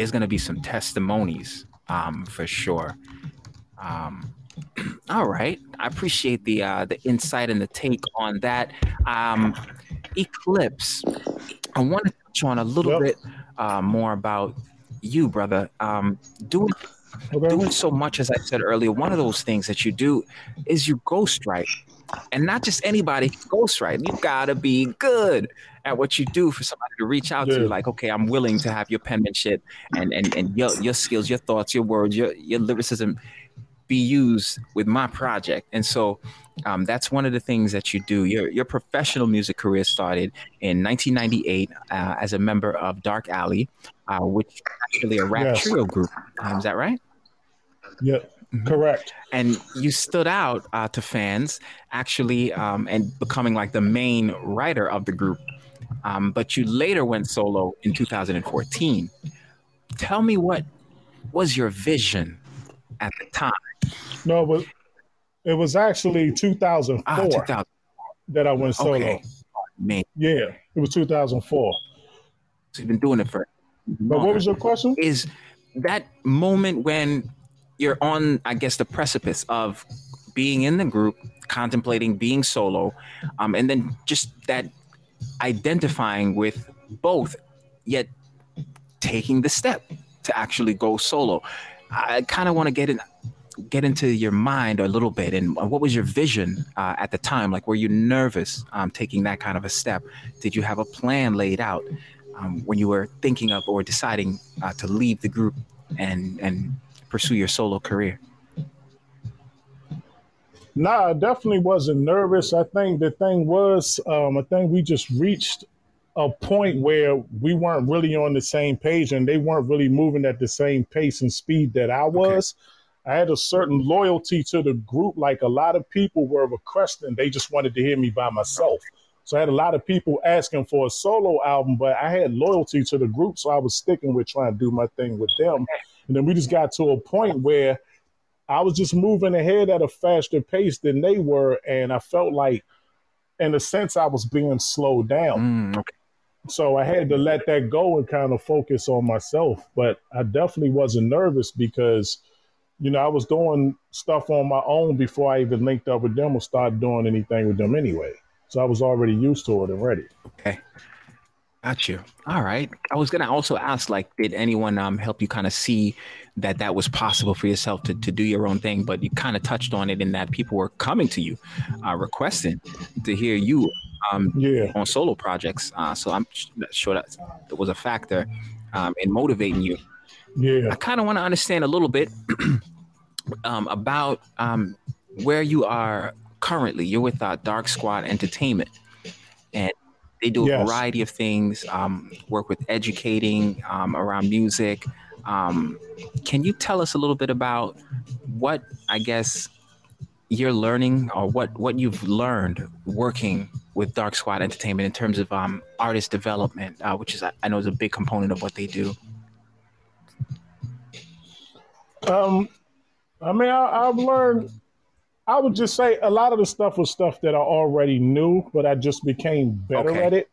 there's going to be some testimonies um, for sure. Um, all right, I appreciate the uh, the insight and the take on that. Um, Eclipse, I want to touch on a little yep. bit uh, more about you, brother. Um, doing okay. doing so much, as I said earlier, one of those things that you do is you ghostwrite, and not just anybody ghostwrite. You gotta be good at what you do for somebody to reach out yeah. to. You. Like, okay, I'm willing to have your penmanship and and and your your skills, your thoughts, your words, your your lyricism be used with my project. And so um, that's one of the things that you do. Your your professional music career started in 1998 uh, as a member of Dark Alley, uh, which is actually a rap yes. trio group. Um, is that right? Yeah, mm-hmm. correct. And you stood out uh, to fans actually, um, and becoming like the main writer of the group. Um, but you later went solo in 2014. Tell me what was your vision at the time? No, but it was actually 2004 ah, 2000. that I went solo. Okay. Man. Yeah, it was 2004. So you've been doing it for. But what was your question? Is that moment when you're on, I guess, the precipice of being in the group, contemplating being solo, um, and then just that identifying with both, yet taking the step to actually go solo. I kind of want to get in get into your mind a little bit and what was your vision uh, at the time like were you nervous um, taking that kind of a step did you have a plan laid out um, when you were thinking of or deciding uh, to leave the group and and pursue your solo career Nah, I definitely wasn't nervous. I think the thing was, um, I think we just reached a point where we weren't really on the same page and they weren't really moving at the same pace and speed that I was. Okay. I had a certain loyalty to the group. Like a lot of people were requesting, they just wanted to hear me by myself. So I had a lot of people asking for a solo album, but I had loyalty to the group. So I was sticking with trying to do my thing with them. And then we just got to a point where I was just moving ahead at a faster pace than they were. And I felt like, in a sense, I was being slowed down. Mm, okay. So I had to let that go and kind of focus on myself. But I definitely wasn't nervous because you know, I was doing stuff on my own before I even linked up with them or started doing anything with them anyway. So I was already used to it and ready. Okay. Got you. All right. I was gonna also ask, like, did anyone um help you kind of see that that was possible for yourself to, to do your own thing? But you kind of touched on it in that people were coming to you, uh, requesting to hear you um yeah. on solo projects. Uh, so I'm sure that, that was a factor um, in motivating you. Yeah. I kind of want to understand a little bit um, about um, where you are currently. You're with uh, Dark Squad Entertainment, and they do a yes. variety of things. Um, work with educating um, around music. Um, can you tell us a little bit about what I guess you're learning, or what what you've learned working with Dark Squad Entertainment in terms of um, artist development, uh, which is I know is a big component of what they do. Um, I mean, I, have learned. I would just say a lot of the stuff was stuff that I already knew, but I just became better okay. at it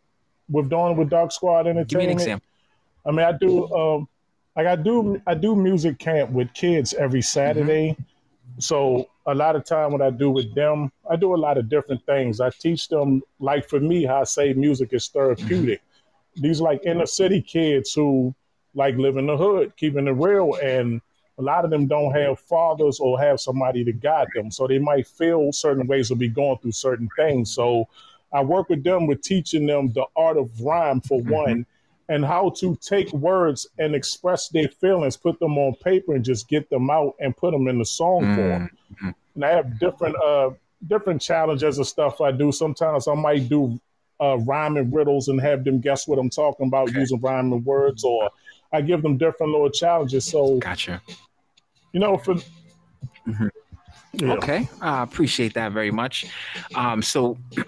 with doing with Dark Squad Entertainment. Give me an example. I mean, I do. Um, like I do, I do music camp with kids every Saturday. Mm-hmm. So a lot of time what I do with them, I do a lot of different things. I teach them, like for me, how I say music is therapeutic. Mm-hmm. These like inner city kids who like live in the hood, keeping it real, and a lot of them don't have fathers or have somebody to guide them. So they might feel certain ways or be going through certain things. So I work with them with teaching them the art of rhyme for mm-hmm. one and how to take words and express their feelings, put them on paper and just get them out and put them in the song mm-hmm. form. And I have different uh different challenges and stuff I do. Sometimes I might do uh, rhyming riddles and have them guess what I'm talking about okay. using rhyming words, or I give them different little challenges. So gotcha you know, for mm-hmm. yeah. okay, I appreciate that very much. Um, so.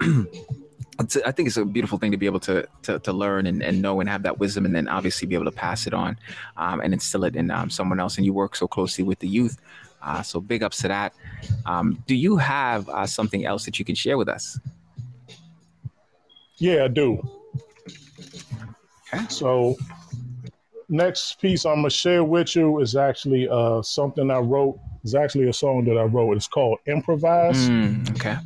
I think it's a beautiful thing to be able to to, to learn and, and, know and have that wisdom, and then obviously be able to pass it on um, and instill it in um, someone else. And you work so closely with the youth, uh, so big ups to that. Um, do you have uh, something else that you can share with us? Yeah, I do. Okay. So next piece I'm gonna share with you is actually uh, something I wrote. It's actually a song that I wrote. It's called "Improvise." Mm, okay.